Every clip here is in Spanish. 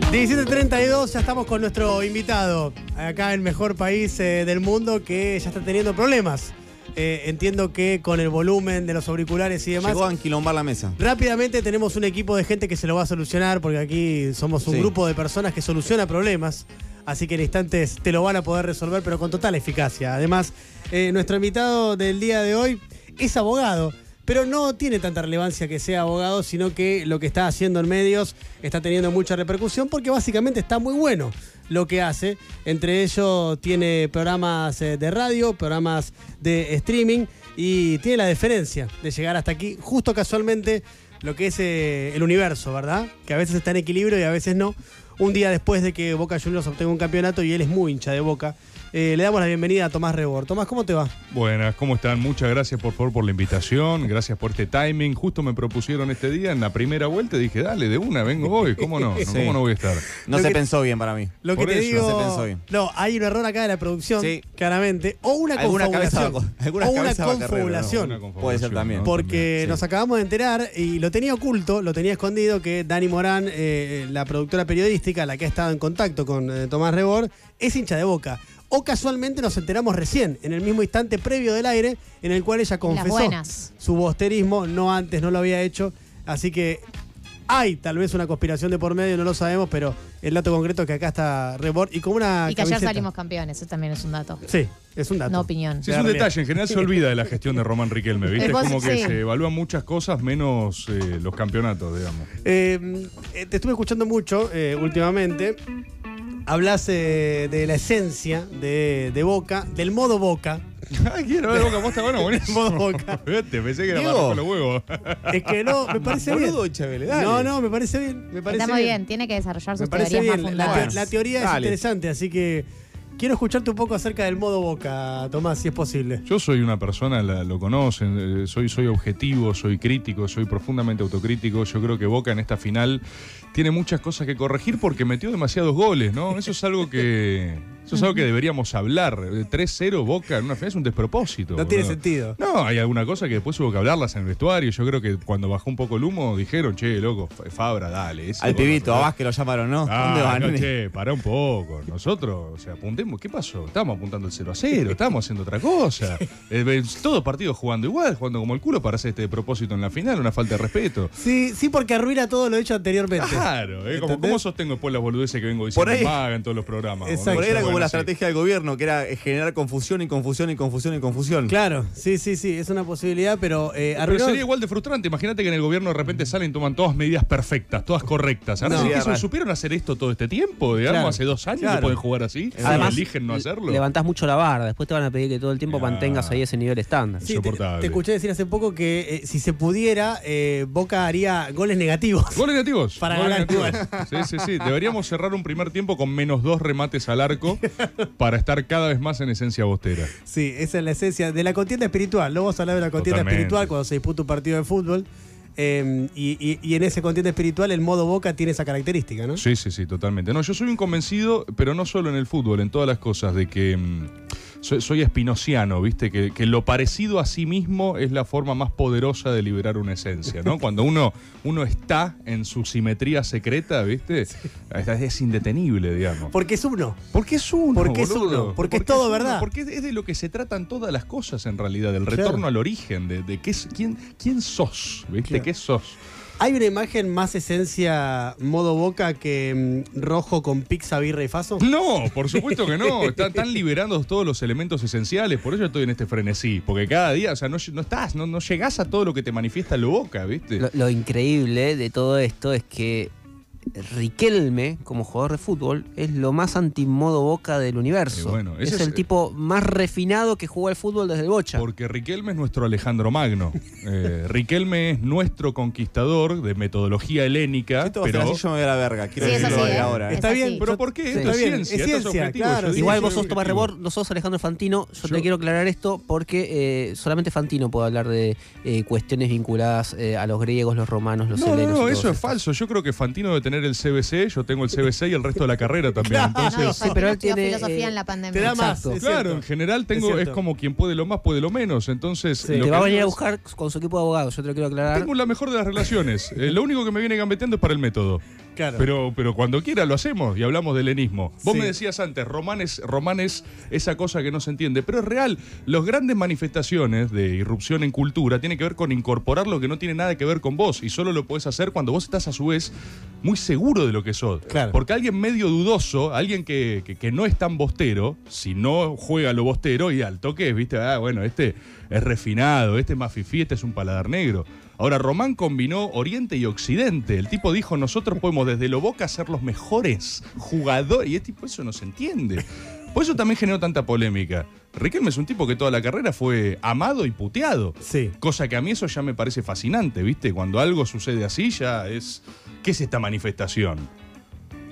17.32, ya estamos con nuestro invitado, acá en el mejor país eh, del mundo, que ya está teniendo problemas. Eh, entiendo que con el volumen de los auriculares y demás. Llegó a enquilombar la mesa. Rápidamente tenemos un equipo de gente que se lo va a solucionar, porque aquí somos un Sí. grupo de personas que soluciona problemas. Así que en instantes te lo van a poder resolver, pero con total eficacia. Además, eh, nuestro invitado del día de hoy es abogado, pero no tiene tanta relevancia que sea abogado, sino que lo que está haciendo en medios está teniendo mucha repercusión porque básicamente está muy bueno lo que hace. Entre ellos tiene programas eh, de radio, programas de streaming y tiene la deferencia de llegar hasta aquí, justo casualmente lo que es eh, el universo, ¿verdad? Que a veces está en equilibrio y a veces no. Un día después de que Boca Juniors obtenga un campeonato y él es muy hincha de Boca, eh, le damos la bienvenida a Tomás Rebor. Tomás, ¿cómo te va? Buenas, ¿cómo están? Muchas gracias por favor por la invitación, gracias por este timing. Justo me propusieron este día en la primera vuelta, dije, dale, de una, vengo hoy, ¿cómo no? Sí. ¿Cómo no voy a estar? No Lo se que- pensó bien para mí. Lo Por que te eso, digo. no se pensó bien. No, hay un error acá de la producción, Sí. claramente. O una Alguna confabulación. o una confabulación. Una confabulación, Puede ser también. ¿no? Porque sí. nos acabamos de enterar, y lo tenía oculto, lo tenía escondido, que Dani Morán, eh, la productora periodística, la que ha estado en contacto con eh, Tomás Rebor, es hincha de boca. O casualmente nos enteramos recién, en el mismo instante previo del aire, en el cual ella confesó su bosterismo, no antes, no lo había hecho. Así que hay tal vez una conspiración de por medio, no lo sabemos, pero el dato concreto es que acá está Rebor y como una. Y que ayer camiseta. salimos campeones, eso también es un dato. Sí, es un dato. No opinión. Sí, es un detalle, en general se olvida de la gestión de Román Riquelme, ¿viste? Es como que sí. se evalúan muchas cosas menos eh, los campeonatos, digamos. Eh, eh, te estuve escuchando mucho eh, últimamente. Hablas eh, de la esencia de, de Boca, del modo Boca. Ay, quiero ver Boca Posta, bueno, buenísimo. Modo Boca. Vete, pensé que era más con los huevos. Es que no, me parece bien. Boludo, Chabele, dale. No, no, me parece bien. Me parece Está muy bien, tiene que desarrollar sus teorías bien. más La, fundadas. te- la teoría es interesante, así que quiero escucharte un poco acerca del modo Boca, Tomás, si es posible. Yo soy una persona, lo conocen, eh, soy, soy objetivo, soy crítico, soy profundamente autocrítico. Yo creo que Boca en esta final tiene muchas cosas que corregir porque metió demasiados goles, ¿no? Eso es algo que, eso es algo que deberíamos hablar. Eh, 3-0 Boca en una final es un despropósito. No tiene sentido. No, hay alguna cosa que después hubo que hablarlas en el vestuario. Yo creo que cuando bajó un poco el humo dijeron, che, loco, Fa- Fabra, dale. ese Al pibito, a Vázquez lo llamaron, ¿no? Ah, ¿Dónde van? no, che, pará un poco. Nosotros, o sea, apuntemos. ¿Qué pasó? Estábamos apuntando el 0 a 0, estábamos haciendo otra cosa. Eh, eh, todo partido jugando igual, jugando como el culo para hacer este propósito en la final, una falta de respeto. Sí, sí, porque arruina todo lo hecho anteriormente. Claro, eh. ¿cómo sostengo después las boludeces que vengo diciendo en todos los programas? Exacto. Como la estrategia del gobierno, que era eh, generar confusión y confusión y confusión y confusión. Claro, sí, sí, sí, es una posibilidad, pero eh, Pero sería igual de frustrante. Imagínate que en el gobierno de repente salen y toman todas medidas perfectas, todas correctas. Ahora No. sí que eso, supieron hacer esto todo este tiempo, digamos, Claro. hace dos años Claro. que pueden jugar así. Además, eligen no hacerlo. Levantás mucho la barra, después te van a pedir que todo el tiempo Claro. mantengas ahí ese nivel estándar. Sí, te escuché decir hace poco que eh, si se pudiera, eh, Boca haría goles negativos. Goles negativos. Para goles ganar negativos. Sí, sí, sí. Deberíamos cerrar un primer tiempo con menos dos remates al arco para estar cada vez más en esencia bostera. Sí, esa es la esencia de la contienda espiritual. Luego vamos a hablar de la contienda Totalmente. espiritual cuando se disputa un partido de fútbol. Eh, y, y- y en ese contienda espiritual el modo Boca tiene esa característica, ¿no? Sí, sí, sí, totalmente. No, yo soy un convencido, pero no solo en el fútbol, en todas las cosas, de que mm, soy, soy espinociano, ¿viste? Que, que lo parecido a sí mismo es la forma más poderosa de liberar una esencia, ¿no? Cuando uno, uno está en su simetría secreta, ¿viste? Es, es indetenible, digamos. Porque es uno. Porque es uno. Porque es uno, porque es todo uno, verdad. Porque es de lo que se tratan todas las cosas en realidad, del Claro. retorno al origen, de, de qué es, quién, quién sos, ¿viste? Claro. ¿Qué sos? ¿Hay una imagen más esencia modo Boca que mm, rojo con pizza, birra y faso? No, por supuesto que no. Están, están liberando todos los elementos esenciales. Por eso estoy en este frenesí. Porque cada día, o sea, no, no estás, no, no llegás a todo lo que te manifiesta lo boca, ¿viste? Lo, lo increíble de todo esto es que Riquelme, como jugador de fútbol, es lo más antimodo boca del universo. Bueno, es el es- tipo más refinado que juega al fútbol desde el bocha. Porque Riquelme es nuestro Alejandro Magno. Eh, Riquelme es nuestro conquistador de metodología helénica. Esto pero, así yo me voy a la verga. Quiero Sí, es decirlo así, de ¿eh? ahora. Está Es bien, así. ¿Pero por qué? Sí. Esto Está es bien, ciencia, es ciencia, objetivo. claro, sí, Igual vos sos Tomás. Rebor, no sos Alejandro Fantino. Yo, Yo- te quiero aclarar esto porque eh, solamente Fantino puede hablar de eh, cuestiones vinculadas eh, a los griegos, los romanos, los No, no, helenos. no, todo eso es falso. Yo creo que Fantino debe tener el CBC, yo tengo el CBC y el resto de la carrera también. Entonces, No, Sí, pero él tiene, filosofía eh, en la pandemia. Te da más. Exacto. claro, en general Es tengo, es, como quien puede lo más, puede lo menos. Entonces, Sí. lo Te que va a venir a buscar con su equipo de abogados, yo te lo quiero aclarar. Tengo la mejor de las relaciones. Eh, lo único que me viene gambeteando es para el método. Claro. Pero, pero cuando quiera lo hacemos y hablamos del lenismo. Vos Sí. me decías antes, Román es, Román es esa cosa que no se entiende, pero es real. Las grandes manifestaciones de irrupción en cultura tienen que ver con incorporar lo que no tiene nada que ver con vos y solo lo podés hacer cuando vos estás a su vez muy seguro de lo que sos. Claro. Porque alguien medio dudoso, alguien que, que- que no es tan bostero, si no juega lo bostero y al toque, viste, ah, bueno, este es refinado, este es más fifí, este es un paladar negro. Ahora, Román combinó Oriente y Occidente. El tipo dijo, nosotros podemos desde lo boca ser los mejores jugadores. Y es tipo, eso no se entiende. Por eso también generó tanta polémica. Riquelme es un tipo que toda la carrera fue amado y puteado. Sí. Cosa que a mí eso ya me parece fascinante, ¿viste? Cuando algo sucede así ya es... ¿Qué es esta manifestación?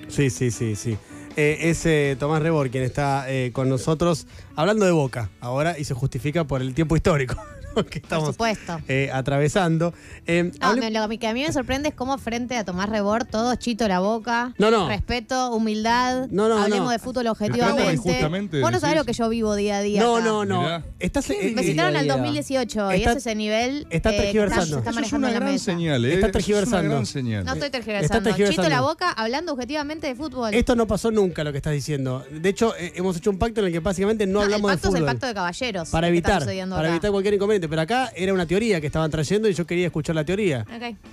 Sí, sí, sí, sí. Eh, es eh, Tomás Rebor quien está eh, con nosotros hablando de Boca ahora y se justifica por el tiempo histórico que Por estamos supuesto. eh, atravesando. Eh, No, hable- me- lo que a mí me sorprende es cómo frente a Tomás Rebor, todo chito la boca, No, no. respeto, humildad, No, no, hablemos no. de fútbol objetivamente. Vos no sabés lo que yo vivo día a día. no, acá. no, no. Mirá. Estás, eh, Me eh, citaron al día a día. 2018 y Está- ese es el nivel está eh, tergiversando. se está Eso es una gran señal, ¿eh? Está es tergiversando. una gran señal. No estoy Está tergiversando. tergiversando. Chito la boca hablando objetivamente de fútbol. Esto no pasó nunca lo que estás diciendo. De hecho, eh, hemos hecho un pacto en el que básicamente no, No, hablamos el pacto de es fútbol. el pacto de caballeros. para está evitar, para evitar cualquier inconveniente. Pero acá era una teoría que estaban trayendo y yo quería escuchar la teoría.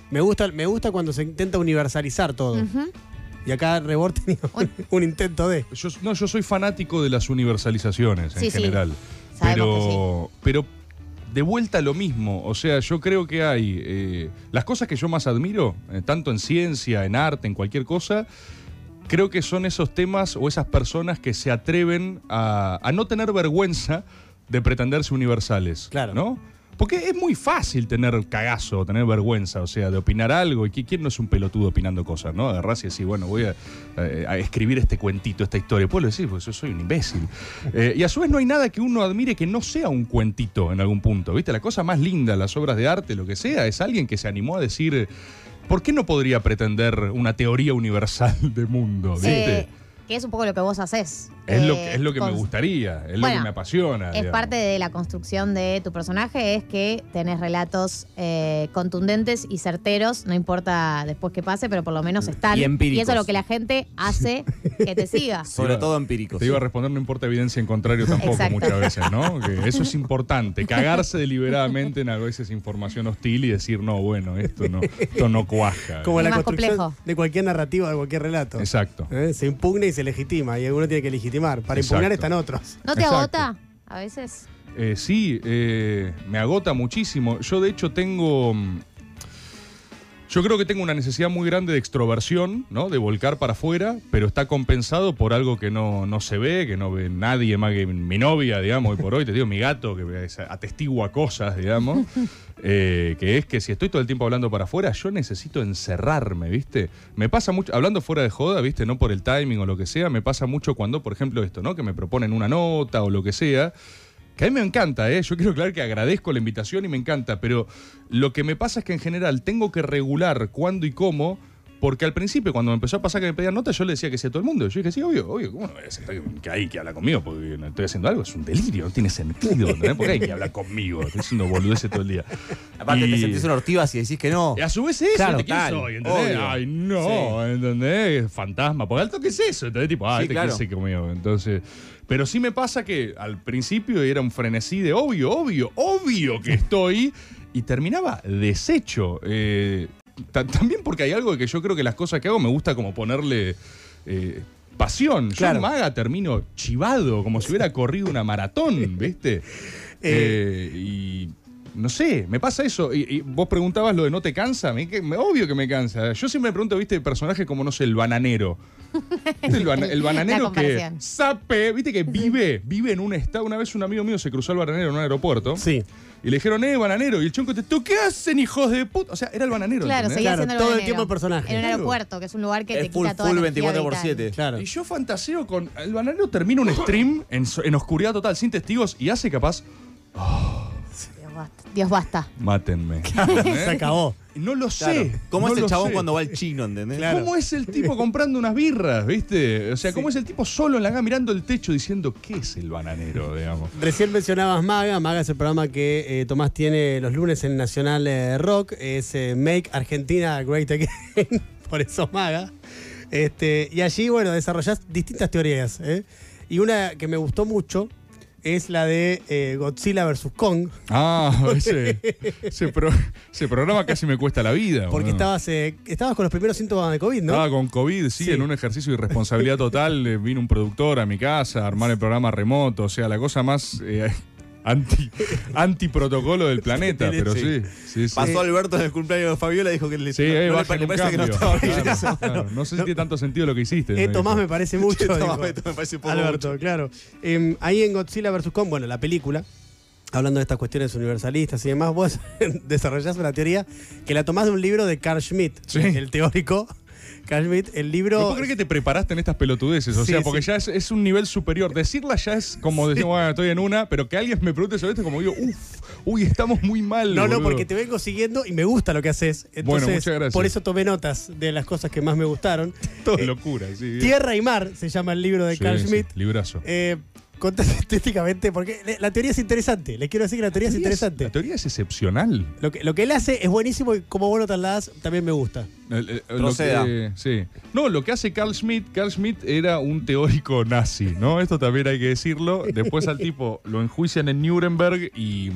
Me gusta, me gusta cuando se intenta universalizar todo. Y acá Rebord tenía un, un intento de. Yo, no, yo soy fanático de las universalizaciones Sí, en sí. general. Sabemos pero, pero de vuelta a lo mismo. O sea, yo creo que hay. eh, las cosas que yo más admiro, eh, tanto en ciencia, en arte, en cualquier cosa, creo que son esos temas o esas personas que se atreven a, a no tener vergüenza de pretenderse universales. Claro. ¿No? Porque es muy fácil tener cagazo, tener vergüenza, o sea, de opinar algo. ¿Y qui- quién no es un pelotudo opinando cosas, no? Agarrás y decís, bueno, voy a, eh, a escribir este cuentito, esta historia. Puedo decir, pues yo soy un imbécil. Eh, y a su vez no hay nada que uno admire que no sea un cuentito en algún punto. ¿Viste? La cosa más linda, las obras de arte, lo que sea, es alguien que se animó a decir, ¿por qué no podría pretender una teoría universal de mundo? ¿Viste? Eh, que es un poco lo que vos haces. Es, lo, Eh, que- es lo que me gustaría, es lo que me apasiona. Es digamos. parte de la construcción de tu personaje, es que tenés relatos eh, contundentes y certeros, no importa después qué pase, pero por lo menos están. Y empíricos. eso es lo que la gente hace que te siga. Sobre todo empíricos. Te iba a responder, no importa evidencia en contrario tampoco Exacto. muchas veces, ¿no? Que eso es importante. Cagarse deliberadamente en a veces información hostil y decir, no, bueno, esto no, esto no cuaja. Como la construcción complejo. de cualquier narrativa, de cualquier relato. Exacto. ¿Eh? Se impugna y se legitima. Y alguno tiene que legitimar. Para Exacto. impugnar están otros. ¿No te Exacto. agota a veces? Eh, sí, eh, me agota muchísimo. Yo de hecho tengo... Yo creo que tengo una necesidad muy grande de extroversión, ¿no? De volcar para afuera, pero está compensado por algo que no, no se ve, que no ve nadie más que mi novia, digamos, hoy por hoy, te digo, mi gato, que es- atestigua cosas, digamos, eh, que es que si estoy todo el tiempo hablando para afuera, yo necesito encerrarme, ¿viste? Me pasa mucho, hablando fuera de joda, ¿viste? No por el timing o lo que sea, me pasa mucho cuando, por ejemplo, esto, ¿no? Que me proponen una nota o lo que sea. Que a mí me encanta, ¿eh? Yo quiero aclarar que agradezco la invitación y me encanta, pero lo que me pasa es que en general tengo que regular cuándo y cómo, porque al principio, cuando me empezó a pasar que me pedían notas, yo le decía que sí a todo el mundo. Yo dije, sí, obvio, obvio, ¿cómo no voy a aceptar que, hay que habla conmigo? Porque no estoy haciendo algo, es un delirio, no tiene sentido, ¿entendés? Porque hay que hablar conmigo, estoy haciendo boludeces todo el día. Aparte te sentís una ortiva si decís que no. y a su vez es eso, Claro, ¿de quién tal, soy? ¿Entendés? obvio. Ay, no, ¿entendés? Fantasma. Porque alto que es eso, ¿entendés? Tipo, ah, Sí, este claro. qué conmigo. Entonces, pero sí me pasa que al principio era un frenesí de obvio, obvio, obvio que estoy. Y terminaba deshecho. Eh, también porque hay algo de que yo creo que las cosas que hago me gusta como ponerle eh, pasión. Yo Claro. maga termino chivado, como si hubiera corrido una maratón, ¿viste? Eh, y no sé, me pasa eso. Y, y vos preguntabas lo de no te cansa. Me, que- me- obvio que me cansa. Yo siempre me pregunto, viste, personajes como, no sé, el bananero. ¿Viste El, bananero que sape, viste que vive, vive en un estado. Una vez un amigo mío se cruzó al bananero en un aeropuerto. Sí. Y le dijeron, eh, bananero. Y el chonco te, ¿tú qué hacen, hijos de puta? O sea, era el bananero. Claro, ¿entendés? seguía Claro, siendo el todo el bananero. tiempo el personaje. En un Claro. aeropuerto, que es un lugar que te Es full, quita toda full la energía 24 por vital. 7. Claro. Y yo fantaseo con. El bananero termina un stream en, so- en oscuridad total, sin testigos, y hace capaz. Dios basta. Dios basta. Mátenme. Se acabó. No lo sé. Claro. ¿Cómo no es el chabón sé. cuando va al chino, ¿entendés? Claro. ¿Cómo es el tipo comprando unas birras, viste? O sea, ¿cómo es el tipo solo en la cama mirando el techo diciendo qué es el bananero, digamos? Recién mencionabas Maga. Maga es el programa que eh, Tomás tiene los lunes en Nacional eh, Rock. Es eh, Make Argentina Great Again. por eso maga. Este, y allí, bueno, desarrollás distintas teorías. ¿eh? Y una que me gustó mucho es la de eh, Godzilla vs. Kong, Ah, ese, ese, pro- ese programa casi me cuesta la vida. porque boludo. estabas, eh, estabas con los primeros síntomas de COVID, ¿no? Estaba con COVID, sí, Sí. en un ejercicio de irresponsabilidad total. vino un productor a mi casa a armar el programa remoto. O sea, la cosa más eh, anti, anti protocolo del planeta. Pero sí, sí, sí. Pasó Alberto en el cumpleaños de Fabiola y dijo que le, Sí, no- eh, no le parece que no cambio. estaba bien Claro, eso. claro. No sé si tiene tanto sentido lo que hiciste. Eh, Tomás me parece mucho. Tomás, dijo. esto me parece un poco Alberto, mucho. claro. Ahí en Godzilla vs. Kong, bueno, la película, hablando de estas cuestiones universalistas y demás, vos desarrollás una teoría que la tomás de un libro de Carl Schmitt, Sí. el teórico. Carl Schmitt, el libro. ¿No puedo creer que te preparaste en estas pelotudeces? O Sí, sea, porque sí. ya es, es un nivel superior. Decirla ya es como decir, bueno, estoy en una, pero que alguien me pregunte sobre esto, como digo, uff, uy, estamos muy mal. No, no, boludo". porque te vengo siguiendo y me gusta lo que haces. Entonces, Bueno, muchas gracias. por eso tomé notas de las cosas que más me gustaron. Todo Eh, locura, sí. Tierra y Mar se llama el libro de Carl Schmitt. librazo. Eh, contás estéticamente, porque la teoría es interesante. Les quiero decir que la teoría es interesante. La teoría es excepcional. Lo que, lo que él hace es buenísimo y como vos lo trasladás, también me gusta. Lo Proceda. que- sí. No, lo que hace Carl Schmitt, Carl Schmitt era un teórico nazi, ¿no? Esto también hay que decirlo. Después al tipo lo enjuician en Nuremberg y,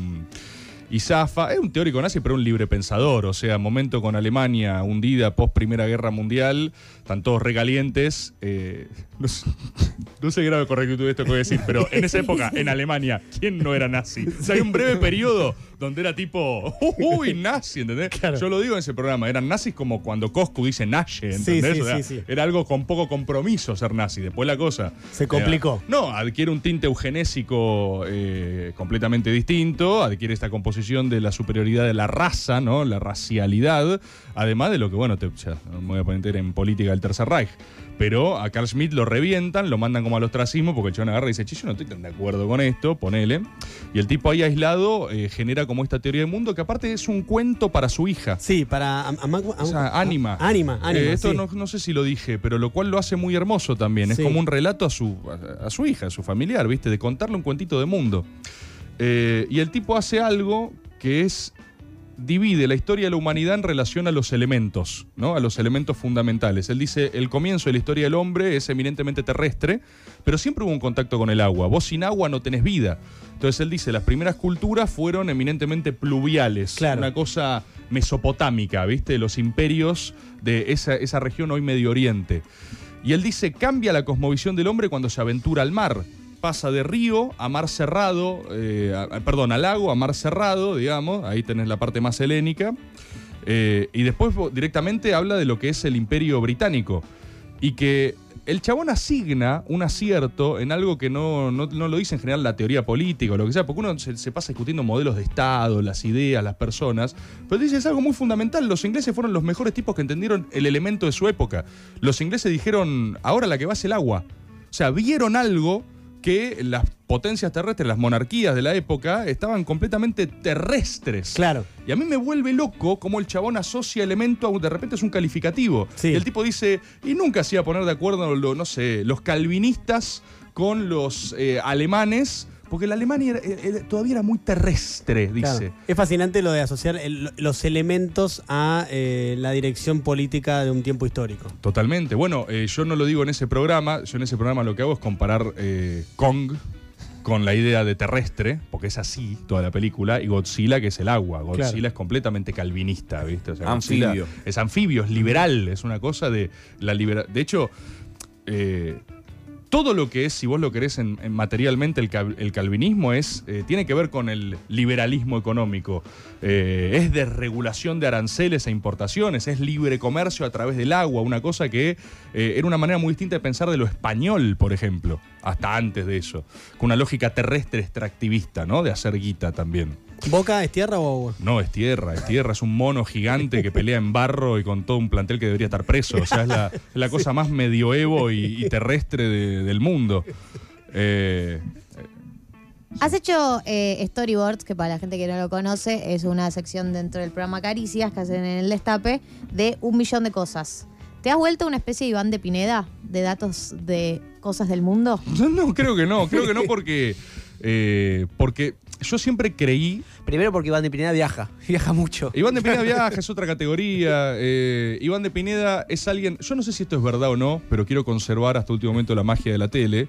y zafa. Es un teórico nazi, pero un libre pensador. O sea, momento con Alemania hundida post Primera Guerra Mundial, están todos recalientes. eh, no, sé, no sé grado de correctitud de esto que voy a decir, pero en esa época, en Alemania, ¿quién no era nazi? O sea, hay un breve periodo donde era tipo, uy, nazi, ¿entendés? Claro. Yo lo digo en ese programa, eran nazis como cuando Coscu dice Sí, ¿entendés? sí, O sea, sí, sí. Era algo con poco compromiso ser nazi. Después la cosa. Se complicó. era- no, adquiere un tinte eugenésico eh, completamente distinto, adquiere esta composición de la superioridad de la raza, ¿no? La racialidad, además de lo que, bueno, te, ya me voy a poner en política del Tercer Reich. Pero a Carl Schmitt lo revientan, lo mandan como al ostracismo, porque el chabón agarra y dice, che, yo no estoy tan de acuerdo con esto, ponele. Y el tipo ahí aislado eh, genera como esta teoría del mundo, que aparte es un cuento para su hija. Sí, para. O sea, Ánima. Ánima, Ánima. Eh, esto sí. no, no sé si lo dije, pero lo cual lo hace muy hermoso también. Es como un relato a su, a, a su hija, a su familiar, ¿viste? De contarle un cuentito de mundo. Eh, y el tipo hace algo que es. Divide la historia de la humanidad en relación a los elementos, ¿no? A los elementos fundamentales. Él dice: el comienzo de la historia del hombre es eminentemente terrestre, pero siempre hubo un contacto con el agua. Vos sin agua no tenés vida. Entonces él dice: las primeras culturas fueron eminentemente pluviales. Claro. Una cosa mesopotámica, ¿viste? Los imperios de esa, esa región hoy Medio Oriente. Y él dice, cambia la cosmovisión del hombre cuando se aventura al mar. Pasa de río a mar cerrado, eh, perdón, a lago a mar cerrado, digamos, ahí tenés la parte más helénica. Eh, y después directamente habla de lo que es el imperio británico. Y que el chabón asigna un acierto en algo que no, no- no lo dice en general la teoría política o lo que sea, porque uno se pasa discutiendo modelos de Estado, las ideas, las personas, pero dice es algo muy fundamental. Los ingleses fueron los mejores tipos que entendieron el elemento de su época. Los ingleses dijeron, ahora la que va es el agua. O sea, vieron algo que las potencias terrestres, las monarquías de la época, estaban completamente terrestres. Claro. Y a mí me vuelve loco cómo el chabón asocia elemento a de repente es un calificativo. Sí. Y el tipo dice, y nunca se iba a poner de acuerdo, lo- no sé, los calvinistas con los eh, alemanes, porque el Alemania era- era- todavía era muy terrestre, dice. Claro. Es fascinante lo de asociar el- los elementos a eh, la dirección política de un tiempo histórico. Totalmente. Bueno, eh, yo no lo digo en ese programa, yo en ese programa lo que hago es comparar eh, Kong con la idea de terrestre, porque es así toda la película, y Godzilla, que es el agua. Godzilla Claro. es completamente calvinista, ¿viste? O sea, Anfibio. Es anfibio, es liberal, es una cosa de la libera De hecho, eh, todo lo que es, si vos lo querés en, en materialmente, el calvinismo es, eh, tiene que ver con el liberalismo económico. Eh, es desregulación de aranceles e importaciones, es libre comercio a través del agua, una cosa que eh, era una manera muy distinta de pensar de lo español, por ejemplo, hasta antes de eso, con una lógica terrestre extractivista, ¿no? De hacer guita también. ¿Boca es tierra o agua? No, es tierra, es tierra, es un mono gigante que pelea en barro y con todo un plantel que debería estar preso. O sea, es la, es la cosa más medioevo y, y terrestre de- del mundo. Eh, Has hecho eh, storyboards, que para la gente que no lo conoce, es una sección dentro del programa Caricias que hacen en el destape, de un millón de cosas. ¿Te has vuelto una especie de Iván de Pineda de datos de cosas del mundo? no, no, creo que no, creo que no porque, eh, porque yo siempre creí Primero porque Iván de Pineda viaja, viaja mucho. Iván de Pineda viaja, es otra categoría. eh, Iván de Pineda es alguien, yo no sé si esto es verdad o no, pero quiero conservar hasta último momento la magia de la tele.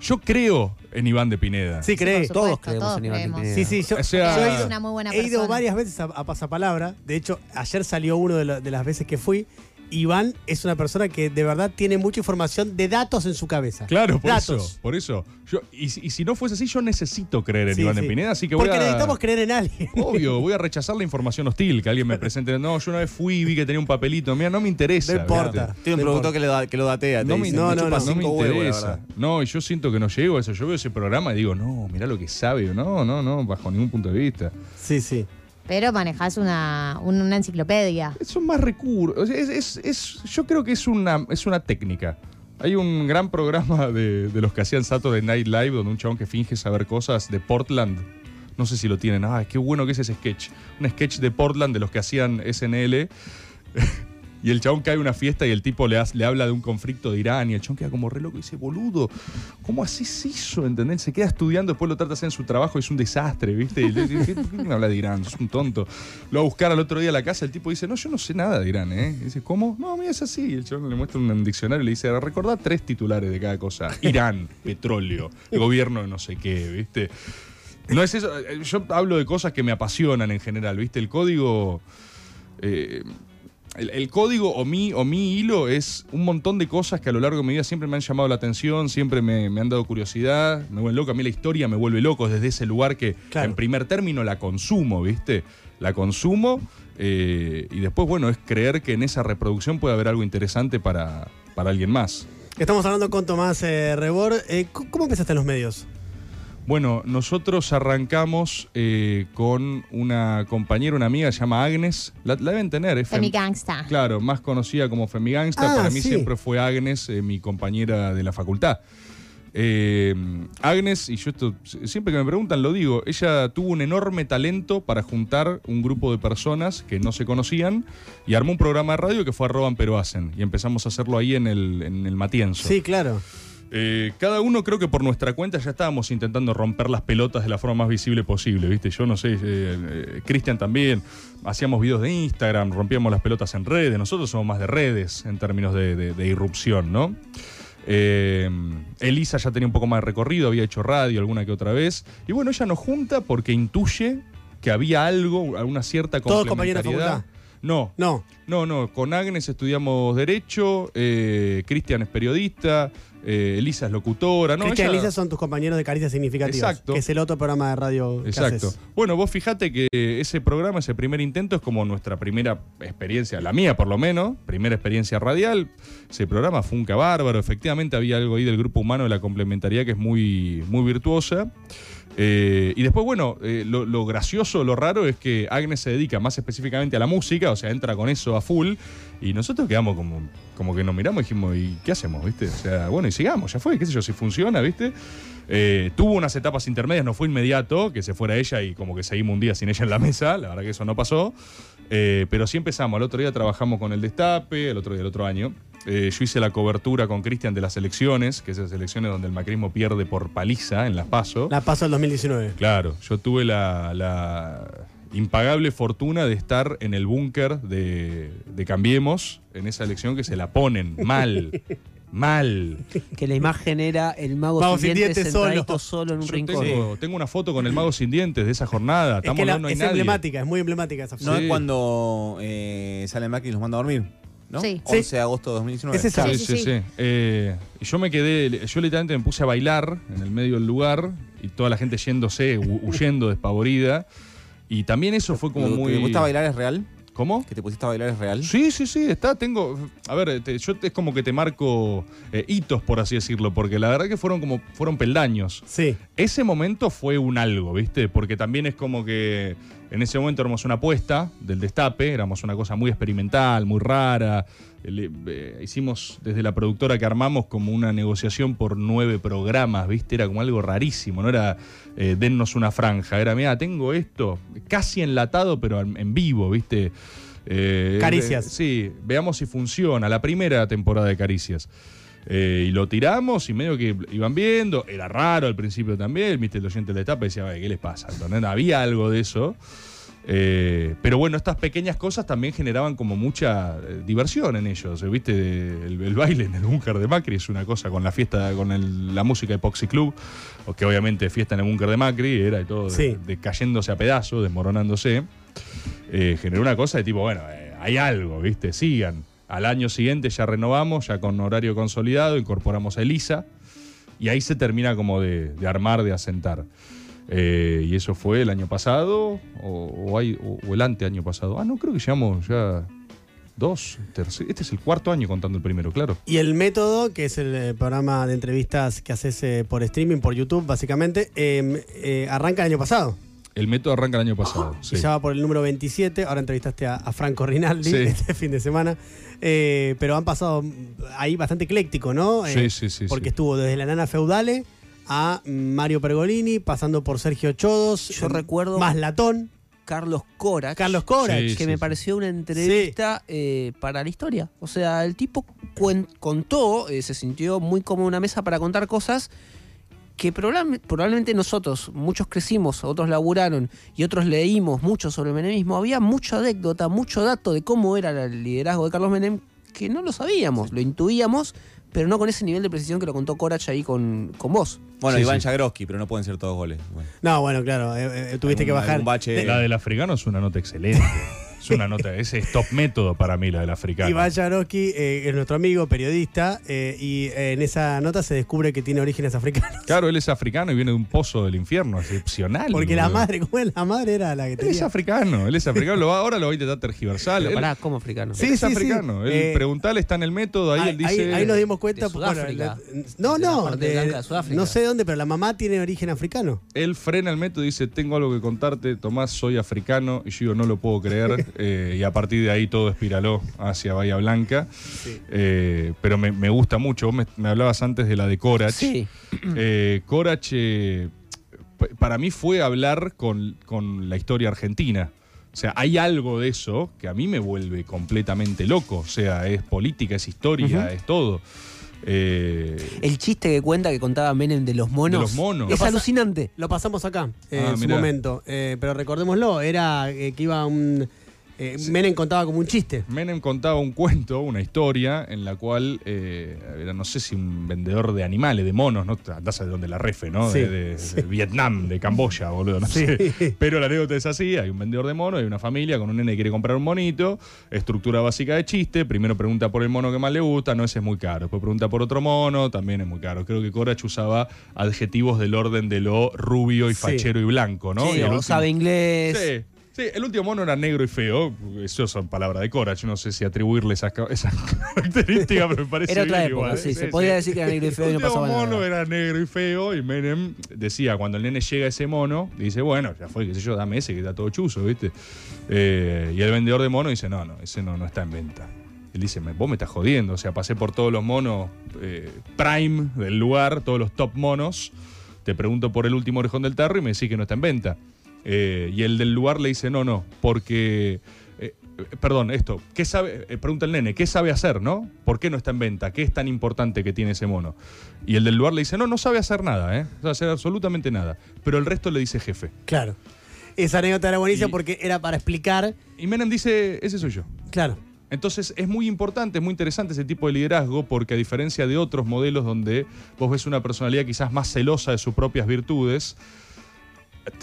Yo creo en Iván de Pineda. Sí, cree. por Todos supuesto, creemos todos en Iván de. Pineda. Sí, sí, yo, O sea- yo he Es ido, una muy buena he ido varias veces a, a Pasapalabra. De hecho, ayer salió uno de las veces que fui. Iván es una persona que de verdad tiene mucha información de datos en su cabeza. Claro, por datos. eso, por eso. Yo, y, si- y si no fuese así, yo necesito creer en Sí, Iván sí. de Pineda, así que voy Porque a... necesitamos creer en alguien. Obvio, voy a rechazar la información hostil que alguien me presente. No, yo una vez fui y vi que tenía un papelito. Mira, no me interesa. No importa. Tiene un producto que lo, da- que lo datea. te No me, no, no, no, no me interesa. no, y yo siento que no llego a eso. Yo veo ese programa y digo, no, mirá lo que sabe. No, no, no, bajo ningún punto de vista. Sí, sí. Pero manejás una, un- una enciclopedia. Son más recursos. Es, es- es- yo creo que es una, es una técnica. Hay un gran programa de, de los que hacían Saturday Night Live donde un chabón que finge saber cosas de Portland. No sé si lo tienen. Ah, qué bueno que es ese sketch. Un sketch de Portland de los que hacían SNL. Y el chabón cae a una fiesta y el tipo le, hace- le habla de un conflicto de Irán y el chabón queda como re loco y dice, boludo, ¿cómo haces eso? ¿Entendés? Se queda estudiando, después lo trata de hacer en su trabajo y es un desastre, ¿viste? Y le dice, ¿Por qué me habla de Irán? Es un tonto. Lo va a buscar al otro día a la casa, el tipo dice, no, yo no sé nada de Irán, ¿eh? Dice, ¿cómo? No, mira, es así. Y el chabón le muestra un diccionario y le dice, recordá tres titulares de cada cosa. Irán, petróleo, gobierno de no sé qué, ¿viste? No es eso. eh, Yo hablo de cosas que me apasionan en general, ¿viste? El código. eh, el, el código o mi, o mi hilo es un montón de cosas que a lo largo de mi vida siempre me han llamado la atención, siempre me, me han dado curiosidad, me vuelven loco. A mí la historia me vuelve loco desde ese lugar que Claro. en primer término la consumo, ¿viste? La consumo eh, y después, bueno, es creer que en esa reproducción puede haber algo interesante para, para alguien más. Estamos hablando con Tomás eh, Rebor. Eh, ¿Cómo empezaste en los medios? Bueno, nosotros arrancamos eh, con una compañera, una amiga, se llama Agnes. La, la deben tener, es Femi fem- Gangsta. Claro, más conocida como Femigangsta. Ah, Para mí sí. siempre fue Agnes, eh, mi compañera de la facultad. Eh, Agnes, y yo esto siempre que me preguntan lo digo, ella tuvo un enorme talento para juntar un grupo de personas que no se conocían y armó un programa de radio que fue Arroban Pero Hacen. Y empezamos a hacerlo ahí en el, en el Matienzo. Sí, claro. Eh, cada uno creo que por nuestra cuenta ya estábamos intentando romper las pelotas de la forma más visible posible, ¿viste? Yo no sé, eh, eh, Cristian también, hacíamos videos de Instagram, rompíamos las pelotas en redes, nosotros somos más de redes en términos de, de- de irrupción, ¿no? Eh, Elisa ya tenía un poco más de recorrido, había hecho radio alguna que otra vez, y bueno, ella nos junta porque intuye que había algo, alguna cierta ¿Todos compañeros de complementariedad. facultad? No, No. no, no, con Agnes estudiamos Derecho, eh, Cristian es periodista, eh, Elisa es locutora, ¿no? Cristian y ella- Elisa son tus compañeros de Caricias Significativas. Exacto. Que es el otro programa de radio que Exacto. haces. Bueno, vos fijate que ese programa, ese primer intento, es como nuestra primera experiencia, la mía por lo menos, primera experiencia radial. Ese programa fue un bárbaro, efectivamente había algo ahí del grupo humano de la complementariedad que es muy, muy virtuosa. Eh, y después, bueno, eh, lo, gracioso, lo raro es que Agnes se dedica más específicamente a la música, o sea, entra con eso a full, y nosotros quedamos como, como que nos miramos y dijimos, ¿y qué hacemos, viste? O sea, bueno, y sigamos, ya fue, qué sé yo, si funciona, viste. Eh, tuvo unas etapas intermedias, no fue inmediato, que se fuera ella y como que seguimos un día sin ella en la mesa, la verdad que eso no pasó. Pero sí empezamos, el otro día trabajamos con el Destape, el otro día, el otro año. Eh, yo hice la cobertura con Cristian de las elecciones, que es esas elecciones donde el macrismo pierde por paliza en las PASO. La paso del 2019. Claro, yo tuve la, la impagable fortuna de estar en el búnker de, de Cambiemos en esa elección que se la ponen mal, mal. Que la imagen era el mago, Mago sin sin dientes solo. solo, en un Yo rincón. tengo, tengo una foto con el mago sin dientes de esa jornada. Es Estamos que la- no, no hay es nadie. emblemática, es muy emblemática esa No foto. Sí. es cuando eh, sale Macri y los manda a dormir. ¿No? Sí. 11 de agosto de 2019. Es esa. Sí, Sí, sí, sí, sí. Eh, y yo me quedé, yo literalmente me puse a bailar en el medio del lugar y toda la gente yéndose, hu- huyendo, despavorida. Y también eso fue como ¿Lo muy. te gusta bailar es real? ¿Cómo? ¿Que te pusiste a bailar es real? Sí, sí, sí, está, tengo, a ver, te- yo te- es como que te marco eh, hitos, por así decirlo, porque la verdad que fueron como, fueron peldaños. Sí. Ese momento fue un algo, ¿viste? Porque también es como que en ese momento éramos una apuesta del destape, éramos una cosa muy experimental, muy rara. Le- eh, hicimos desde la productora que armamos como una negociación por nueve programas, ¿viste? Era como algo rarísimo, no era eh, dennos una franja, era, mira, tengo esto casi enlatado, pero en, vivo, ¿viste? Eh, Caricias. eh, sí, veamos si funciona, la primera temporada de Caricias. Eh, y lo tiramos y medio que iban viendo. Era raro al principio también. Viste, el oyente de la etapa decía, "Ay, ¿qué les pasa? ¿Entendés? Había algo de eso. Eh, pero bueno, estas pequeñas cosas también generaban como mucha eh, diversión en ellos. eh, ¿Viste? El, el baile en el búnker de Macri es una cosa con la fiesta, con el- la música de Poxy Club, que obviamente fiesta en el búnker de Macri era y todo, de- Sí. de cayéndose a pedazos, desmoronándose. Eh, generó una cosa de tipo, bueno, hay algo, ¿viste? Sigan. Al año siguiente ya renovamos, ya con horario consolidado, incorporamos a Elisa, y ahí se termina como de, de armar, de asentar. Eh, y eso fue el año pasado, o, o hay- o- o el ante año pasado. Ah, no, creo que llevamos ya dos, tercer- este es el cuarto año contando el primero, claro. Y el método, que es el eh, programa de entrevistas que haces eh, por streaming, por YouTube, básicamente, eh, eh, arranca el año pasado. El método arranca el año pasado. sí. Y ya va por el número 27. Ahora entrevistaste a, a Franco Rinaldi Sí. este fin de semana. Pero han pasado mm, ahí bastante ecléctico, ¿no? Sí, sí, sí, Porque sí. estuvo desde la nana feudale a Mario Pergolini, pasando por Sergio Chodos. Yo recuerdo- Más Latón. Carlos Cora. Carlos Corach. Sí, que sí, me sí. pareció una entrevista eh, para la historia. O sea, el tipo contó, eh, se sintió muy cómodo en una mesa para contar cosas que probable- probablemente nosotros, muchos crecimos, otros laburaron y otros leímos mucho sobre el menemismo. Había mucha anécdota, mucho dato de cómo era el liderazgo de Carlos Menem que no lo sabíamos, lo intuíamos, pero no con ese nivel de precisión que lo contó Corach ahí con, con vos. Bueno, Sí, Iván sí. Jagroski, pero no pueden ser todos goles. Bueno, No, bueno, claro. eh, eh, tuviste que bajar. bache. La del africano es una nota excelente. es una nota, ese es top método para mí, la del africano. Iván Jaroski eh, es nuestro amigo, periodista, eh, y eh, en esa nota se descubre que tiene orígenes africanos. Claro, él es africano y viene de un pozo del infierno, excepcional. Porque la madre, ¿cómo es? La madre era la que Él es tenía. africano, él es africano. Lo va- ahora lo va a intentar tergiversar. Pero pará, como africano. Sí, él es sí, sí. africano. Él Eh, preguntale, está en el método, ahí, Ahí, él dice. ahí- ahí nos dimos cuenta. de bueno, la- no, De la no, parte de- blanca de Sudáfrica. no sé dónde, pero la mamá tiene origen africano. Él frena el método y dice, tengo algo que contarte, Tomás, soy africano. Y yo digo, no lo puedo creer. Eh, y a partir de ahí todo espiraló hacia Bahía Blanca. Eh, pero me, me gusta mucho. Vos me, me hablabas antes de la de Corach. Sí. Eh, Corach, eh, para mí fue hablar con, con la historia argentina. O sea, hay algo de eso que a mí me vuelve completamente loco. O sea, es política, es historia, es todo. Eh, El chiste que cuenta que contaba Menem de los monos. De los monos. Es Lo alucinante. Lo pasamos acá eh, Ah, en su mirá. momento. Eh, pero recordémoslo, era eh, que iba un. Eh, Menem contaba como un chiste. Menem contaba un cuento, una historia, en la cual eh, era, no sé si un vendedor de animales, de monos, ¿no? Andás de donde la refe, ¿no? Sí, de, de- sí. de Vietnam, de Camboya, boludo, no sé. Pero la anécdota es así: hay un vendedor de monos, hay una familia con un nene que quiere comprar un monito, estructura básica de chiste. Primero pregunta por el mono que más le gusta, no, ese es muy caro. Después pregunta por otro mono, también es muy caro. Creo que Corach usaba adjetivos del orden de lo rubio y fachero y blanco, ¿no? Sí, Y el último- sabe inglés. Sí, sí, el último mono era negro y feo. Eso son palabras de Cora. Yo no sé si atribuirle esa, ca- esa característica, pero me parece Era otra bien época, igual. sí, se podía decir que era negro y feo y no El último pasaba mono era negro y feo y Menem decía, cuando el nene llega a ese mono, dice, bueno, ya fue, qué sé yo, dame ese que está todo chuzo, ¿viste? Eh, y el vendedor de mono dice, no, no, ese no, no está en venta. Él dice, "Me- vos me estás jodiendo, o sea, pasé por todos los monos eh, prime del lugar, todos los top monos, te pregunto por el último orejón del tarro y me decís que no está en venta. Eh, y el del lugar le dice, no, no, porque... eh, perdón, esto, ¿qué sabe? eh, pregunta el nene, ¿qué sabe hacer, no? ¿Por qué no está en venta? ¿Qué es tan importante que tiene ese mono? Y el del lugar le dice, no, no sabe hacer nada, ¿eh? No sabe hacer absolutamente nada. Pero el resto le dice jefe. Claro. Esa anécdota era buenísima porque era para explicar. Y Menem dice, ese soy yo. Claro. Entonces es muy importante, es muy interesante ese tipo de liderazgo porque a diferencia de otros modelos donde vos ves una personalidad quizás más celosa de sus propias virtudes,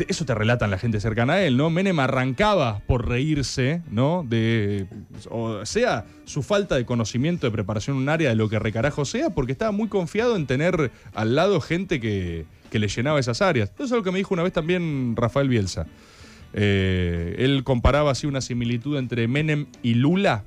eso te relatan la gente cercana a él, ¿no? Menem arrancaba por reírse, ¿no? De, o sea, su falta de conocimiento de preparación en un área de lo que recarajo sea, porque estaba muy confiado en tener al lado gente que, que le llenaba esas áreas. Eso es algo que me dijo una vez también Rafael Bielsa. Eh, él comparaba así una similitud entre Menem y Lula.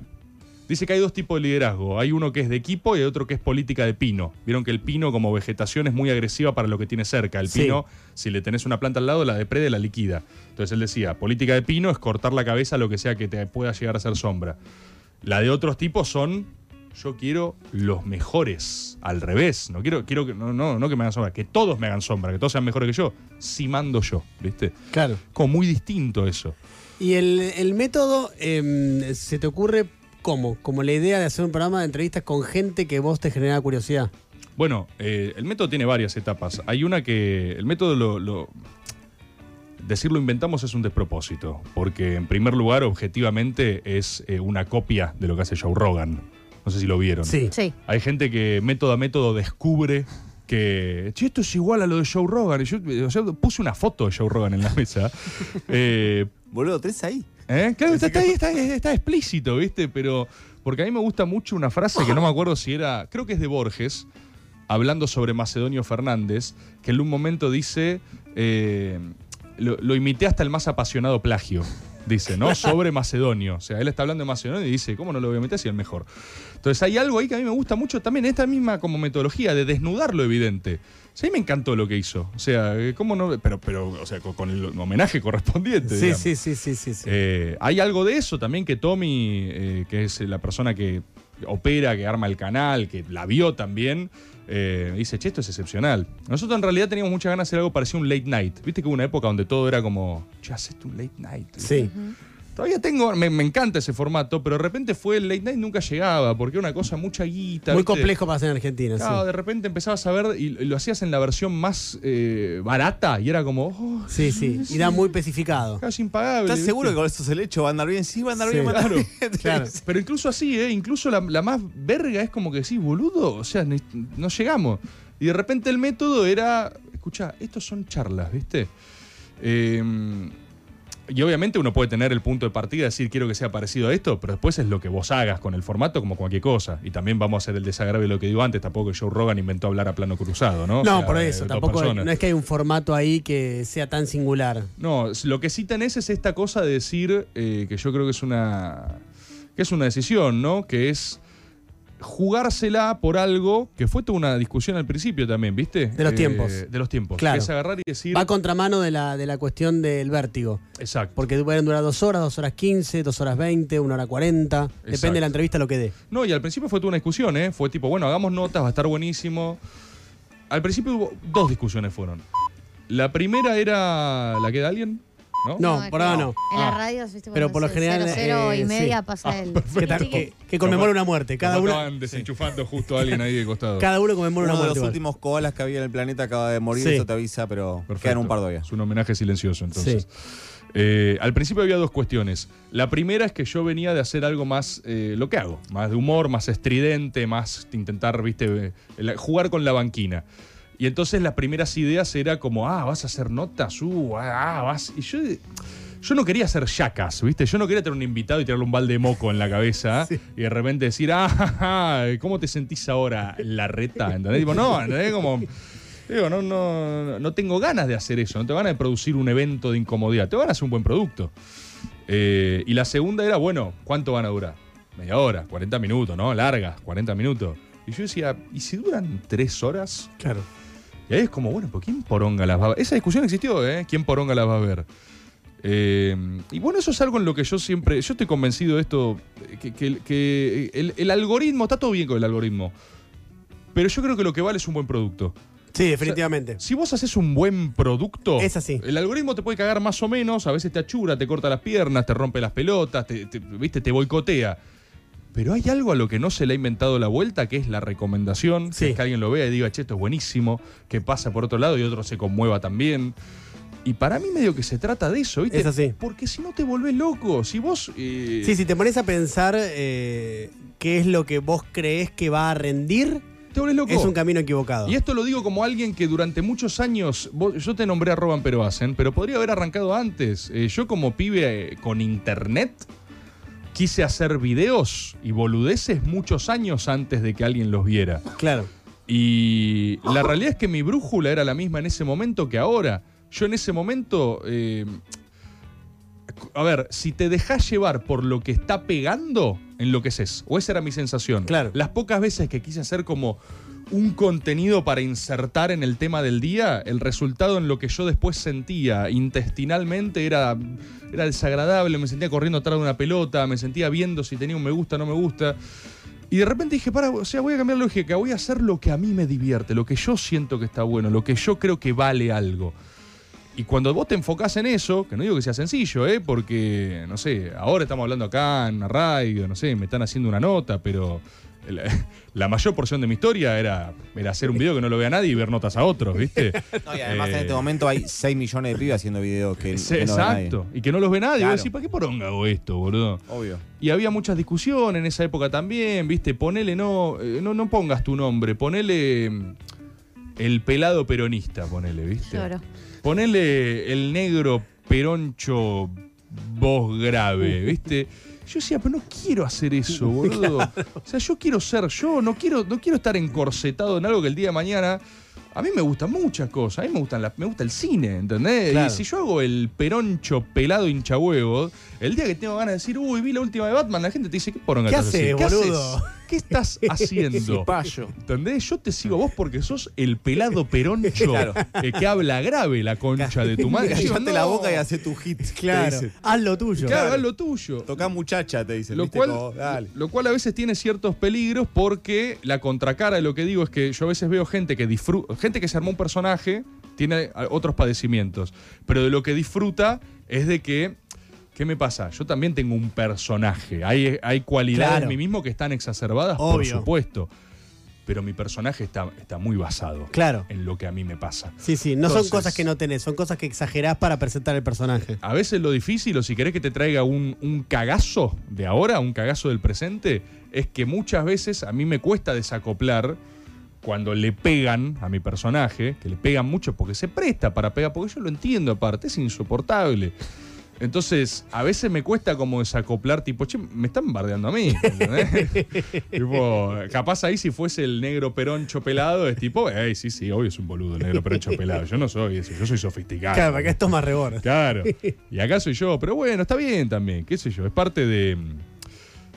Dice que hay dos tipos de liderazgo. Hay uno que es de equipo y hay otro que es política de pino. Vieron que el pino como vegetación es muy agresiva para lo que tiene cerca. El Sí. pino, si le tenés una planta al lado, la deprede, la liquida. Entonces él decía, política de pino es cortar la cabeza a lo que sea que te pueda llegar a hacer sombra. La de otros tipos son, yo quiero los mejores. Al revés. No quiero, quiero que, no, no, no que me hagan sombra, que todos me hagan sombra, que todos sean mejores que yo. Si mando yo, ¿viste? Claro. Como muy distinto eso. Y el, el método, em, ¿se te ocurre cómo? Como la idea de hacer un programa de entrevistas con gente que vos te genera curiosidad. Bueno, eh, el método tiene varias etapas. Hay una que. El método lo. lo- decirlo inventamos es un despropósito. Porque, en primer lugar, objetivamente, es eh, una copia de lo que hace Joe Rogan. No sé si lo vieron. Sí. Sí. Hay gente que método a método descubre que che, esto es igual a lo de Joe Rogan. Y yo o sea, puse una foto de Joe Rogan en la mesa. Eh, Boludo, tres ahí. ¿Eh? Claro, está, está ahí, está, está explícito, ¿viste? Pero. Porque a mí me gusta mucho una frase que no me acuerdo si era. Creo que es de Borges, hablando sobre Macedonio Fernández, que en un momento dice. eh, lo, lo imité hasta el más apasionado plagio. Dice, ¿no? Sobre Macedonio. O sea, él está hablando de Macedonio y dice, ¿cómo no lo voy a meter si es el mejor? Entonces hay algo ahí que a mí me gusta mucho también, esta misma como metodología de desnudar lo evidente. Mí me encantó lo que hizo. O sea, eh, ¿cómo no? Pero, pero o sea, con, con el homenaje correspondiente. Sí, digamos. sí, sí, sí, sí. sí. Eh, hay algo de eso también que Tommy, eh, que es la persona que opera, que arma el canal, que la vio también, eh, dice, che, esto es excepcional. Nosotros en realidad teníamos muchas ganas de hacer algo parecido a un late night. Viste que hubo una época donde todo era como, che, hacete un late night. Sí. Todavía tengo, me, me encanta ese formato, pero de repente fue el late night nunca llegaba, porque era una cosa mucha guita. Muy ¿viste? complejo para hacer en Argentina. Claro, sí. de repente empezabas a ver y lo hacías en la versión más eh, barata y era como, oh, Sí, sí. Y da muy especificado. casi impagable. ¿Estás ¿viste? seguro que con esto es el hecho? ¿Va a andar bien? Sí, va a andar Sí. bien, va Claro. Pero incluso así, ¿eh? Incluso la, la más verga es como que decís, boludo, o sea, no llegamos. Y de repente el método era, escucha, estos son charlas, ¿viste? Eh, y obviamente uno puede tener el punto de partida, decir quiero que sea parecido a esto, pero después es lo que vos hagas con el formato como cualquier cosa. Y también vamos a hacer el desagravio de lo que digo antes, tampoco que Joe Rogan inventó hablar a plano cruzado, ¿no? O No, sea, por eso. Tampoco personas. no es que hay un formato ahí que sea tan singular. No, lo que sí tenés es esta cosa de decir eh, que yo creo que es una que es una decisión, ¿no? Que es jugársela por algo que fue toda una discusión al principio también, ¿viste? De los Eh, tiempos. De los tiempos. Claro. Es agarrar y decir. Va a contramano de la, de la cuestión del vértigo. Exacto. Porque pueden durar dos horas, dos horas quince, dos horas veinte, una hora cuarenta. Depende de la entrevista lo que dé. No, y al principio fue toda una discusión, ¿eh? Fue tipo, bueno, hagamos notas, va a estar buenísimo. Al principio hubo dos discusiones fueron. La primera era la que da alguien, ¿no? No, por ahora no. En Ah. las radios, viste, Pero por lo general, Cero, cero eh, y media sí. pasa Ah, el. Que, ta- que- que conmemora una muerte. Cada Capaz uno, estaban desenchufando justo a alguien ahí de costado. cada uno conmemora una Uno de muerte. los igual. últimos koalas que había en el planeta acaba de morir, Sí. eso te avisa, pero Perfecto. quedan un par todavía. Es un homenaje silencioso, entonces. Sí. Eh, al principio había dos cuestiones. La primera es que yo venía de hacer algo más eh, lo que hago, más de humor, más estridente, más intentar, viste, eh, el- jugar con la banquina. Y entonces las primeras ideas era como, ah, vas a hacer notas, uh, ah, vas. Y yo, yo no quería hacer yacas, ¿viste? Yo no quería tener un invitado y tirarle un balde de moco en la cabeza y de repente decir, ah, ja, ja, ¿cómo te sentís ahora, la reta? ¿Entendés? Tipo, no, ¿entendés? Como. Digo, no, no, no tengo ganas de hacer eso, no tengo ganas de producir un evento de incomodidad, te van a hacer un buen producto. Eh, y la segunda era, bueno, ¿cuánto van a durar? Media hora, 40 minutos, ¿no? Largas, 40 minutos. Y yo decía, ¿y si duran tres horas? Claro. Y ahí es como, bueno, ¿por quién poronga las va a ver? Esa discusión existió, ¿eh? ¿Quién poronga las va a ver? Eh, y bueno, eso es algo en lo que yo siempre, yo estoy convencido de esto, que, que- que el, el algoritmo, está todo bien con el algoritmo, pero yo creo que lo que vale es un buen producto. Sí, definitivamente. Si vos haces un buen producto, Es así. el algoritmo te puede cagar más o menos, a veces te achura, te corta las piernas, te rompe las pelotas, te, te- ¿viste? te boicotea. Pero hay algo a lo que no se le ha inventado la vuelta, que es la recomendación, que Sí. es que alguien lo vea y diga, che, esto es buenísimo, que pasa por otro lado y otro se conmueva también. Y para mí medio que se trata de eso, ¿viste? Es así. Porque si no te volvés loco, si vos... eh, Sí, si te pones a pensar eh, qué es lo que vos creés que va a rendir, te volvés loco. es un camino equivocado. Y esto lo digo como alguien que durante muchos años, vos- yo te nombré a Roban pero hacen, pero podría haber arrancado antes. Eh, yo como pibe eh, con internet quise hacer videos y boludeces muchos años antes de que alguien los viera. Claro. Y la realidad es que mi brújula era la misma en ese momento que ahora. Yo en ese momento... eh, a ver, si te dejas llevar por lo que está pegando, enloqueces. O esa era mi sensación. Claro. Las pocas veces que quise hacer como un contenido para insertar en el tema del día, el resultado en lo que yo después sentía intestinalmente era, era desagradable, me sentía corriendo atrás de una pelota, me sentía viendo si tenía un me gusta o no me gusta. Y de repente dije, para, o sea, voy a cambiar la lógica, voy a hacer lo que a mí me divierte, lo que yo siento que está bueno, lo que yo creo que vale algo. y cuando vos te enfocás en eso, que no digo que sea sencillo, ¿eh? porque, no sé, ahora estamos hablando acá en la radio, no sé, me están haciendo una nota, pero la, la mayor porción de mi historia era, era hacer un video que no lo vea nadie y ver notas a otros, ¿viste? No, y además en Eh, este momento hay 6 millones de pibes haciendo videos que, Sí, que no ve nadie. exacto. Y que no los ve nadie. Y Claro. vos decís, ¿para qué poronga hago esto, boludo? Obvio. Y había muchas discusiones en esa época también, ¿viste? Ponele, no, eh, no, no pongas tu nombre, ponele mm, el pelado peronista, ponele, ¿viste? Lloro. Ponele el negro peroncho voz grave, ¿viste? Yo decía, pero no quiero hacer eso, boludo. O sea, yo quiero ser yo, no quiero, no quiero estar encorsetado en algo que el día de mañana. A mí me gustan muchas cosas, a mí me, gustan la- me gusta el cine, ¿entendés? Claro. Y si yo hago el peroncho pelado hincha huevos, el día que tengo ganas de decir, uy, vi la última de Batman, la gente te dice, ¿qué poronga ¿Qué haces, boludo? haces? ¿Qué estás haciendo? Payo. ¿Entendés? Yo te sigo a vos porque sos el pelado peroncho Claro. eh, que habla grave la concha de tu madre. Cállate la boca y hace tu hit. Claro. Haz lo tuyo. Claro, haz lo tuyo. Toca muchacha, te dicen. Lo cual, Como, dale. lo cual a veces tiene ciertos peligros porque la contracara de lo que digo es que yo a veces veo gente que disfruta, gente que se armó un personaje, tiene otros padecimientos, pero de lo que disfruta es de que, ¿qué me pasa? Yo también tengo un personaje, hay, hay cualidades Claro. en mí mismo que están exacerbadas, por supuesto, pero mi personaje está, está muy basado Claro. en lo que a mí me pasa. Sí, sí, no son cosas que no tenés, son cosas que exagerás para presentar el personaje. A veces lo difícil, o si querés que te traiga un, un cagazo de ahora, un cagazo del presente, es que muchas veces a mí me cuesta desacoplar cuando le pegan a mi personaje, que le pegan mucho porque se presta para pegar, porque yo lo entiendo aparte, es insoportable. Entonces, a veces me cuesta como desacoplar, tipo, che, me están bardeando a mí. tipo, capaz ahí si fuese el negro peroncho pelado, es tipo, hey, sí, sí, obvio es un boludo el negro peroncho pelado. Yo no soy eso, yo soy sofisticado. Claro, porque esto es más rebord. Claro. Y acá soy yo. Pero bueno, está bien también, qué sé yo. Es parte de.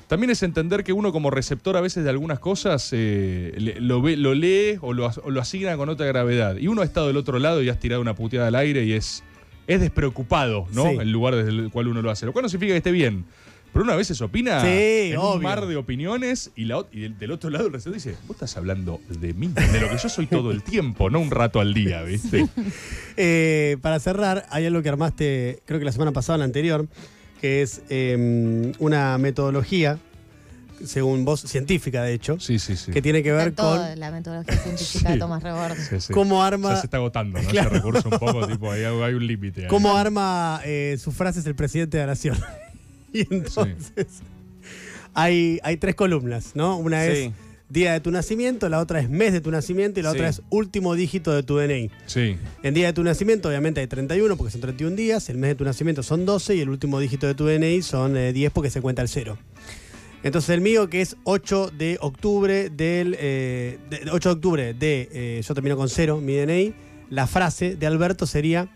También es entender que uno como receptor a veces de algunas cosas eh, le- lo, ve, lo lee o lo, as- o lo asigna con otra gravedad. Y uno ha estado del otro lado y has tirado una puteada al aire y es, es despreocupado, ¿no? Sí. El lugar desde el cual uno lo hace. Lo cual no significa que esté bien. Pero uno a veces opina Sí, en un mar de opiniones y, la, ot- y del, del otro lado el receptor dice, vos estás hablando de mí, de lo que yo soy todo el tiempo, no un rato al día, ¿viste? Eh, para cerrar, hay algo que armaste, creo que la semana pasada, la anterior, que es eh, una metodología, según vos, científica de hecho, Sí, sí, sí. que tiene que ver toda con la metodología científica de. Tomás Rebord. Sí, sí. cómo Ya arma, se está agotando, ¿no? Claro. Ese recurso un poco, tipo, hay, hay un límite. cómo arma eh, sus frases el presidente de la nación. y entonces hay, hay tres columnas, ¿no? Una Sí. es día de tu nacimiento, la otra es mes de tu nacimiento y la Sí. otra es último dígito de tu DNI. Sí, En día de tu nacimiento, obviamente hay 31 porque son 31 días, el mes de tu nacimiento son 12 y el último dígito de tu DNI son eh, 10 porque se cuenta el cero. Entonces el mío, que es 8 de octubre del. eh, de- 8 de octubre de. eh, yo termino con cero, mi DNI. La frase de Alberto sería.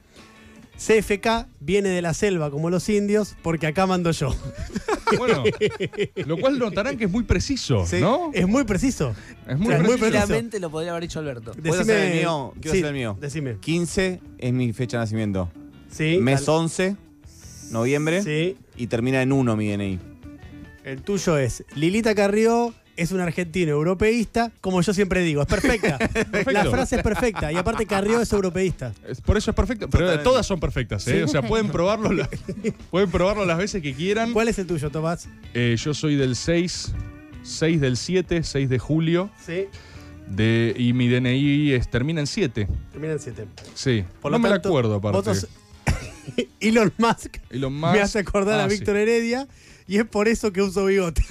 CFK viene de la selva como los indios porque acá mando yo. bueno, lo cual notarán que es muy preciso, Sí. ¿no? Es muy preciso. Es muy Claro, muy preciso. preciso. Tranquilamente lo podría haber dicho Alberto. ¿Puedo hacer el mío? Quiero hacer el mío. Decime. 15 es mi fecha de nacimiento. Sí. Mes al- 11, noviembre, Sí. y termina en 1 mi DNI. El tuyo es Lilita Carrió es una argentina europeísta, como yo siempre digo, es perfecta. La frase es perfecta y aparte Carrió es europeísta. Es- Por eso es perfecto. Pero Totalmente. todas son perfectas, ¿eh? O sea, pueden probarlo, la- pueden probarlo las veces que quieran. ¿Cuál es el tuyo, Tomás? Eh, yo soy del 6, 6 del 7, 6 de julio. Sí, De, y mi DNI es, termina en 7. termina en 7. Sí. No me la acuerdo, aparte. Elon Musk Elon Musk. me hace acordar Ah, a sí. Víctor Heredia y es por eso que uso bigote.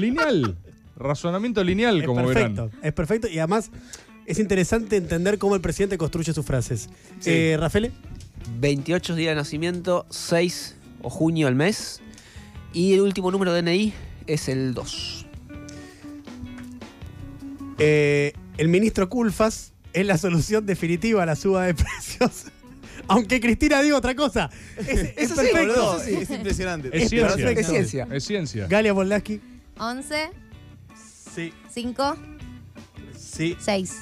Lineal. Razonamiento lineal, es como perfecto, verán. es perfecto y además es interesante entender cómo el presidente construye sus frases. Sí. Eh, Rafael, 28 días de nacimiento, 6 o junio al mes. Y el último número de DNI es el 2. eh, el ministro Culfas es la solución definitiva a la suba de precios. Aunque Cristina diga otra cosa. Es, es sí, perfecto. Boludo, es impresionante. Es, Es ciencia. perfecto. Es ciencia. Es ciencia. Galia Bolaski. 11, Sí, 5, sí. 6.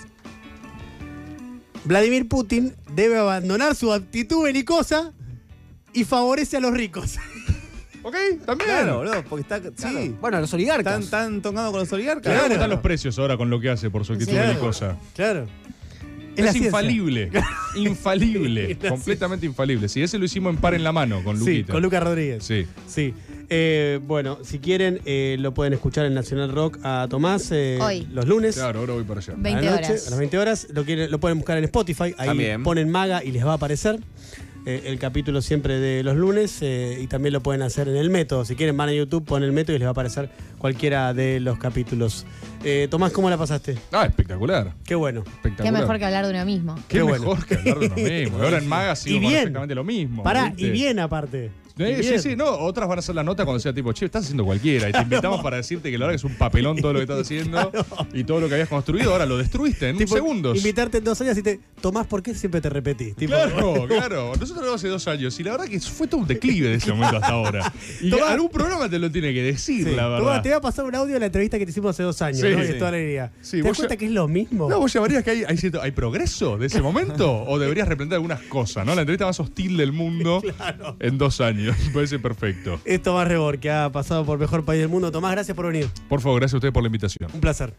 Vladimir Putin debe abandonar su actitud belicosa y favorece a los ricos. Ok, también. Claro, boludo, porque está. Sí. Bueno, los oligarcas. Están tan tocando con los oligarcas. Claro, Claro. están los precios ahora con lo que hace por su actitud Claro. belicosa. Claro. Es infalible. infalible. Completamente infalible. Sí, ese lo hicimos en par en la mano con Sí, Luquita. con Lucas Rodríguez. Sí. Sí. Eh, bueno, si quieren, eh, lo pueden escuchar en Nacional Rock a Tomás eh, Hoy. los lunes. Claro, ahora voy para allá. a 20 la noche, horas. A las 20 horas. Lo, quieren- lo pueden buscar en Spotify. Ahí También. ponen Maga y les va a aparecer. Eh, el capítulo siempre de los lunes. eh, y también lo pueden hacer en el método. Si quieren, van a YouTube, ponen el método y les va a aparecer cualquiera de los capítulos. Eh, Tomás, ¿cómo la pasaste? Ah, espectacular. Qué bueno. Espectacular. Qué mejor que hablar de uno mismo. Qué Qué bueno. mejor que hablar de uno mismo. Ahora en Maga sigo bien. exactamente lo mismo. Pará, ¿viste? y bien aparte. Eh, sí, sí, no, otras van a hacer la nota cuando sea tipo, che, estás haciendo cualquiera. Y te invitamos para decirte que la verdad que es un papelón todo lo que estás haciendo y todo lo que habías construido, ahora lo destruiste en Tipo, segundos. Invitarte en dos años y te. Tomás, ¿por qué siempre te repetís? Tipo, Claro, claro. Nosotros lo hace dos años y la verdad que fue todo un declive de ese momento hasta ahora. Y Tomá. algún programa te lo tiene que decir, Sí. la verdad. Tomás, te voy a pasar un audio de la entrevista que te hicimos hace dos años, Sí, ¿no? Sí. toda alegría. ¿Te das cuenta ya- que es lo mismo? No, vos llamarías que hay, hay, cierto- hay progreso de ese momento o deberías replantear algunas cosas, ¿no? La entrevista más hostil del mundo en dos años. Me parece perfecto. Es Tomás Rebor, que ha pasado por Mejor País del Mundo. Tomás, gracias por venir. Por favor, gracias a ustedes por la invitación. Un placer.